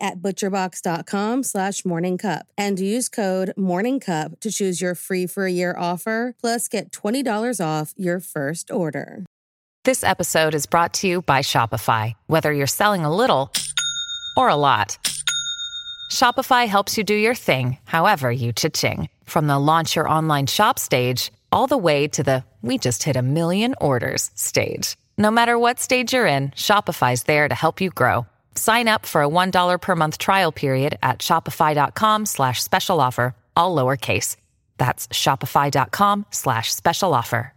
at butcherbox.com slash morningcup and use code morningcup to choose your free for a year offer plus get $20 off your first order. This episode is brought to you by Shopify. Whether you're selling a little or a lot, Shopify helps you do your thing, however you cha-ching. From the launch your online shop stage, all the way to the we just hit a million orders stage. No matter what stage you're in, Shopify's there to help you grow. Sign up for a $1 per month trial period at shopify.com slash special offer, all lowercase. That's shopify.com slash special offer.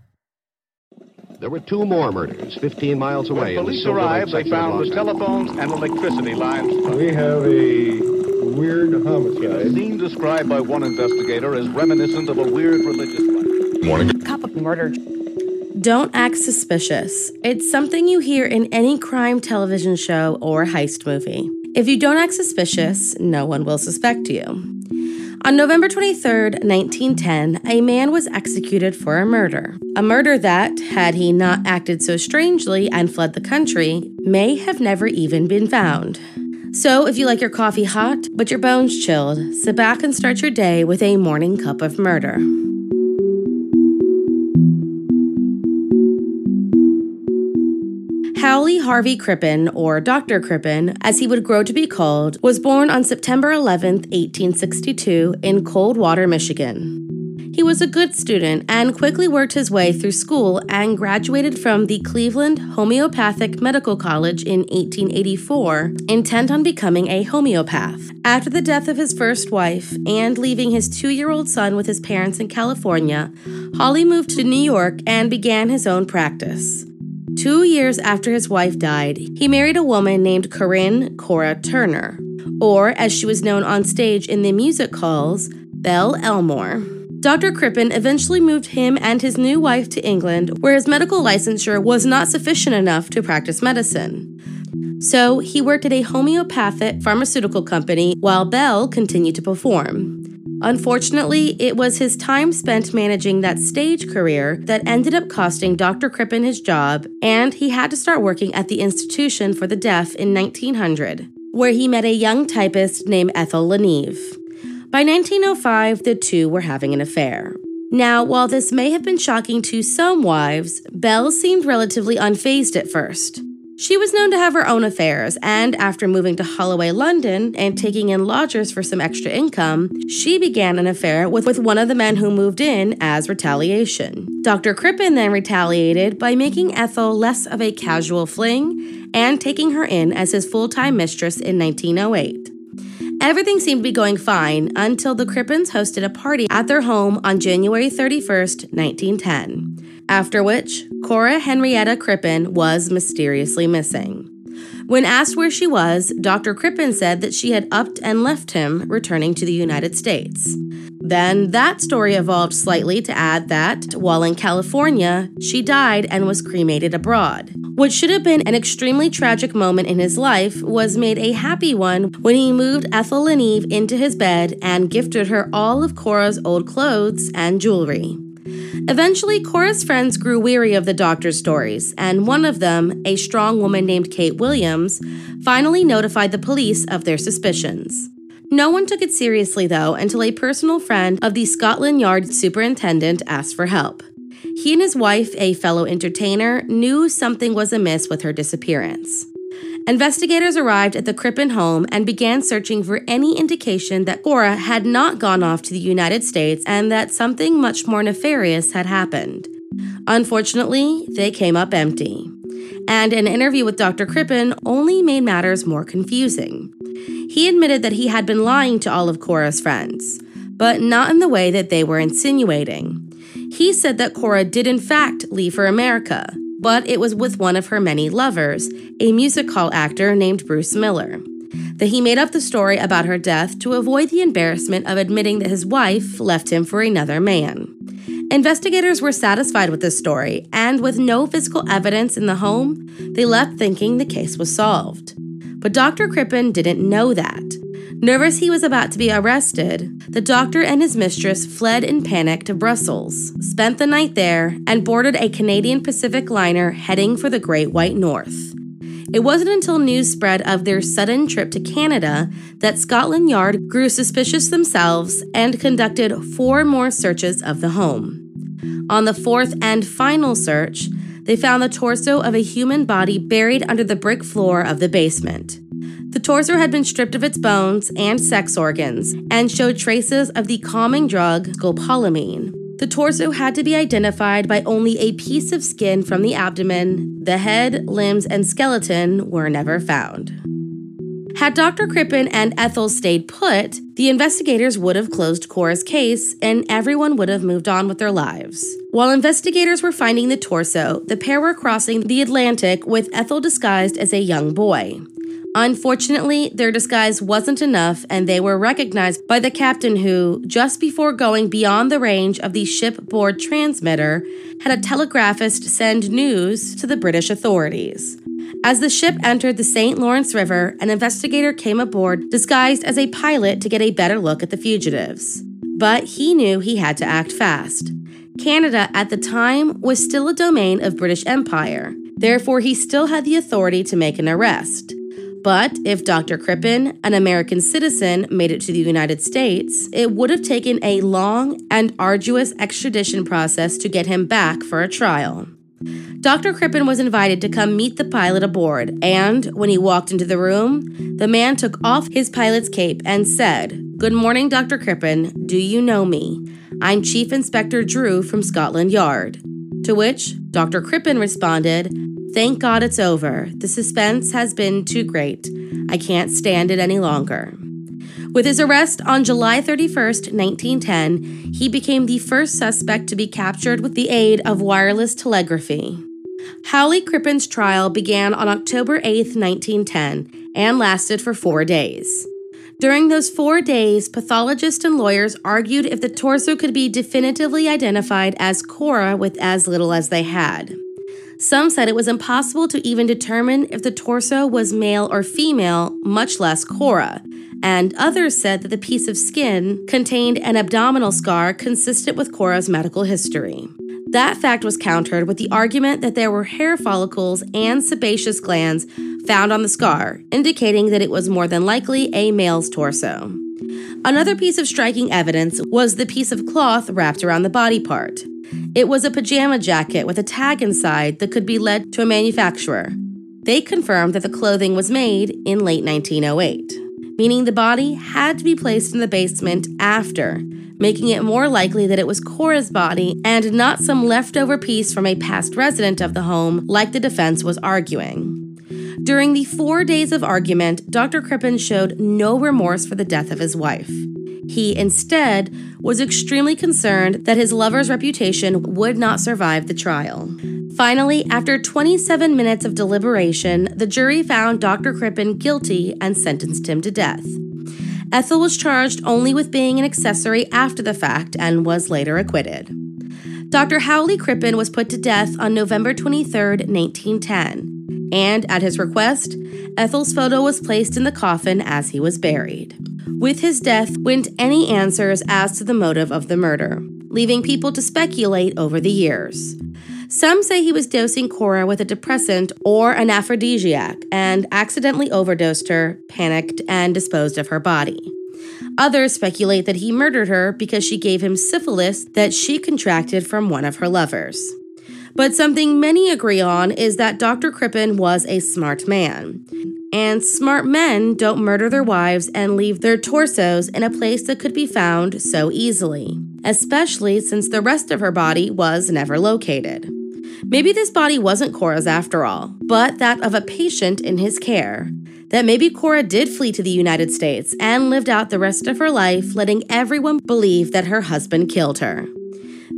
There were two more murders 15 miles away. When the police Silver arrived, they found the telephones and electricity lines. We have a weird A homicide. scene described by one investigator as reminiscent of a weird religious rite. Morning cup of murder. Don't act suspicious. It's something you hear in any crime television show or heist movie. If you don't act suspicious, no one will suspect you. On November 23rd, 1910, a man was executed for a murder. A murder that, had he not acted so strangely and fled the country, may have never even been found. So, if you like your coffee hot but your bones chilled, sit back and start your day with a morning cup of murder. Hawley Harvey Crippen, or Dr. Crippen, as he would grow to be called, was born on September 11, 1862, in Coldwater, Michigan. He was a good student and quickly worked his way through school and graduated from the Cleveland Homeopathic Medical College in 1884, intent on becoming a homeopath. After the death of his first wife and leaving his two year old son with his parents in California, Holly moved to New York and began his own practice. Two years after his wife died, he married a woman named Corinne Cora Turner, or as she was known on stage in the music halls, Belle Elmore. Dr. Crippen eventually moved him and his new wife to England, where his medical licensure was not sufficient enough to practice medicine. So he worked at a homeopathic pharmaceutical company while Belle continued to perform. Unfortunately, it was his time spent managing that stage career that ended up costing Dr. Crippen his job, and he had to start working at the Institution for the Deaf in 1900, where he met a young typist named Ethel Le Neve. By 1905, the two were having an affair. Now, while this may have been shocking to some wives, Belle seemed relatively unfazed at first. She was known to have her own affairs, and after moving to Holloway, London, and taking in lodgers for some extra income, she began an affair with, with one of the men who moved in as retaliation. Dr. Crippen then retaliated by making Ethel less of a casual fling and taking her in as his full time mistress in 1908. Everything seemed to be going fine until the Crippens hosted a party at their home on January 31st, 1910, after which Cora Henrietta Crippen was mysteriously missing. When asked where she was, Dr. Crippen said that she had upped and left him, returning to the United States. Then that story evolved slightly to add that, while in California, she died and was cremated abroad. What should have been an extremely tragic moment in his life was made a happy one when he moved Ethel Le Neve into his bed and gifted her all of Cora's old clothes and jewelry. Eventually, Cora's friends grew weary of the doctor's stories, and one of them, a strong woman named Kate Williams, finally notified the police of their suspicions. No one took it seriously, though, until a personal friend of the Scotland Yard superintendent asked for help. He and his wife, a fellow entertainer, knew something was amiss with her disappearance. Investigators arrived at the Crippen home and began searching for any indication that Cora had not gone off to the United States and that something much more nefarious had happened. Unfortunately, they came up empty. And an interview with Dr. Crippen only made matters more confusing. He admitted that he had been lying to all of Cora's friends, but not in the way that they were insinuating. He said that Cora did, in fact, leave for America, but it was with one of her many lovers, a music hall actor named Bruce Miller. That he made up the story about her death to avoid the embarrassment of admitting that his wife left him for another man. Investigators were satisfied with this story, and with no physical evidence in the home, they left thinking the case was solved. But Dr. Crippen didn't know that. Nervous he was about to be arrested, the doctor and his mistress fled in panic to Brussels, spent the night there, and boarded a Canadian Pacific liner heading for the Great White North. It wasn't until news spread of their sudden trip to Canada that Scotland Yard grew suspicious themselves and conducted four more searches of the home. On the fourth and final search, they found the torso of a human body buried under the brick floor of the basement. The torso had been stripped of its bones and sex organs and showed traces of the calming drug scopolamine. The torso had to be identified by only a piece of skin from the abdomen. The head, limbs, and skeleton were never found. Had Dr. Crippen and Ethel stayed put, the investigators would have closed Cora's case and everyone would have moved on with their lives. While investigators were finding the torso, the pair were crossing the Atlantic with Ethel disguised as a young boy. Unfortunately, their disguise wasn't enough, and they were recognized by the captain who, just before going beyond the range of the shipboard transmitter, had a telegraphist send news to the British authorities. As the ship entered the St. Lawrence River, an investigator came aboard disguised as a pilot to get a better look at the fugitives. But he knew he had to act fast. Canada at the time was still a domain of British Empire. Therefore, he still had the authority to make an arrest. But if Dr. Crippen, an American citizen, made it to the United States, it would have taken a long and arduous extradition process to get him back for a trial. Dr. Crippen was invited to come meet the pilot aboard, and when he walked into the room, the man took off his pilot's cape and said, Good morning, Dr. Crippen. Do you know me? I'm Chief Inspector Dew from Scotland Yard. To which Dr. Crippen responded, Thank God it's over. The suspense has been too great. I can't stand it any longer. With his arrest on July 31st, 1910, he became the first suspect to be captured with the aid of wireless telegraphy. Hawley Crippen's trial began on October 8, 1910, and lasted for four days. During those four days, pathologists and lawyers argued if the torso could be definitively identified as Cora with as little as they had. Some said it was impossible to even determine if the torso was male or female, much less Cora, and others said that the piece of skin contained an abdominal scar consistent with Cora's medical history. That fact was countered with the argument that there were hair follicles and sebaceous glands found on the scar, indicating that it was more than likely a male's torso. Another piece of striking evidence was the piece of cloth wrapped around the body part. It was a pajama jacket with a tag inside that could be led to a manufacturer. They confirmed that the clothing was made in late 1908, meaning the body had to be placed in the basement after, making it more likely that it was Cora's body and not some leftover piece from a past resident of the home, like the defense was arguing. During the four days of argument, Dr. Crippen showed no remorse for the death of his wife. He instead was extremely concerned that his lover's reputation would not survive the trial. Finally, after 27 minutes of deliberation, the jury found Dr. Crippen guilty and sentenced him to death. Ethel was charged only with being an accessory after the fact and was later acquitted. Dr. Hawley Crippen was put to death on November 23, 1910, and at his request, Ethel's photo was placed in the coffin as he was buried. With his death went any answers as to the motive of the murder, leaving people to speculate over the years. Some say he was dosing Cora with a depressant or an aphrodisiac and accidentally overdosed her, panicked, and disposed of her body. Others speculate that he murdered her because she gave him syphilis that she contracted from one of her lovers. But something many agree on is that Dr. Crippen was a smart man. And smart men don't murder their wives and leave their torsos in a place that could be found so easily, especially since the rest of her body was never located. Maybe this body wasn't Cora's after all, but that of a patient in his care. That maybe Cora did flee to the United States and lived out the rest of her life letting everyone believe that her husband killed her.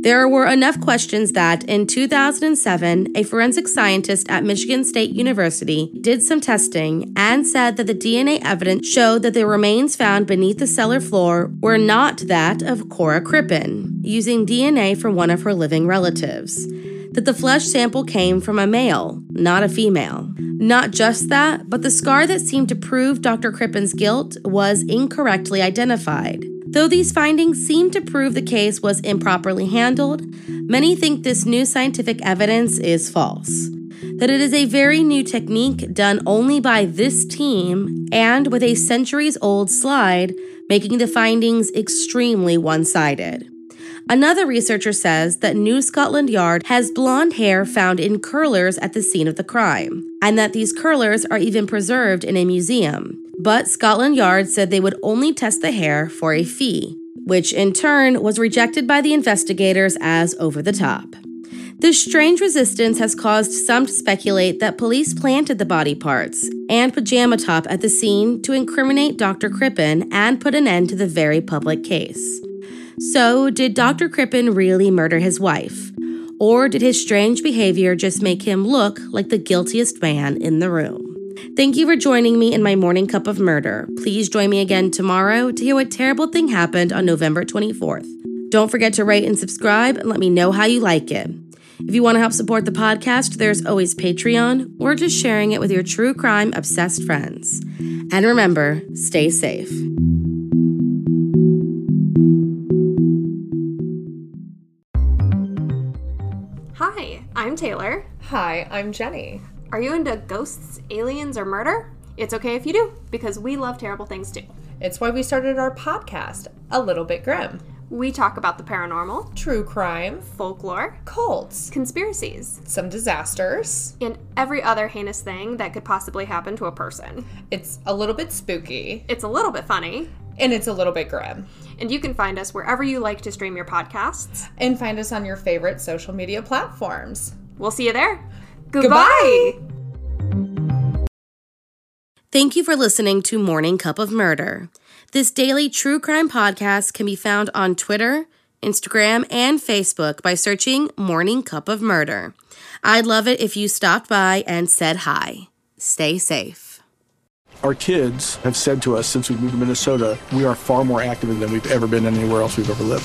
There were enough questions that in 2007, a forensic scientist at Michigan State University did some testing and said that the DNA evidence showed that the remains found beneath the cellar floor were not that of Cora Crippen, using DNA from one of her living relatives. That the flesh sample came from a male, not a female. Not just that, but the scar that seemed to prove Dr. Crippen's guilt was incorrectly identified. Though these findings seem to prove the case was improperly handled, many think this new scientific evidence is false. That it is a very new technique done only by this team and with a centuries old slide, making the findings extremely one sided. Another researcher says that New Scotland Yard has blonde hair found in curlers at the scene of the crime, and that these curlers are even preserved in a museum. But Scotland Yard said they would only test the hair for a fee, which in turn was rejected by the investigators as over the top. This strange resistance has caused some to speculate that police planted the body parts and pajama top at the scene to incriminate Dr. Crippen and put an end to the very public case. So, did Dr. Crippen really murder his wife? Or did his strange behavior just make him look like the guiltiest man in the room? Thank you for joining me in my morning cup of murder. Please join me again tomorrow to hear what terrible thing happened on November 24th. Don't forget to rate and subscribe and let me know how you like it. If you want to help support the podcast, there's always Patreon or just sharing it with your true crime obsessed friends. And remember, stay safe. Hi, I'm Taylor. Hi, I'm Jenny. Are you into ghosts, aliens, or murder? It's okay if you do, because we love terrible things too. It's why we started our podcast, A Little Bit Grim. We talk about the paranormal, True crime, folklore, cults, conspiracies, some disasters. and every other heinous thing that could possibly happen to a person. It's a little bit spooky, It's a little bit funny, and it's a little bit grim. and you can find us wherever you like to stream your podcasts. And find us on your favorite social media platforms. We'll see you there. Goodbye. Thank you for listening to Morning Cup of Murder. This daily true crime podcast can be found on Twitter, Instagram, and Facebook by searching Morning Cup of Murder. I'd love it if you stopped by and said hi. Stay safe. Our kids have said to us since we moved to Minnesota, we are far more active than we've ever been anywhere else we've ever lived.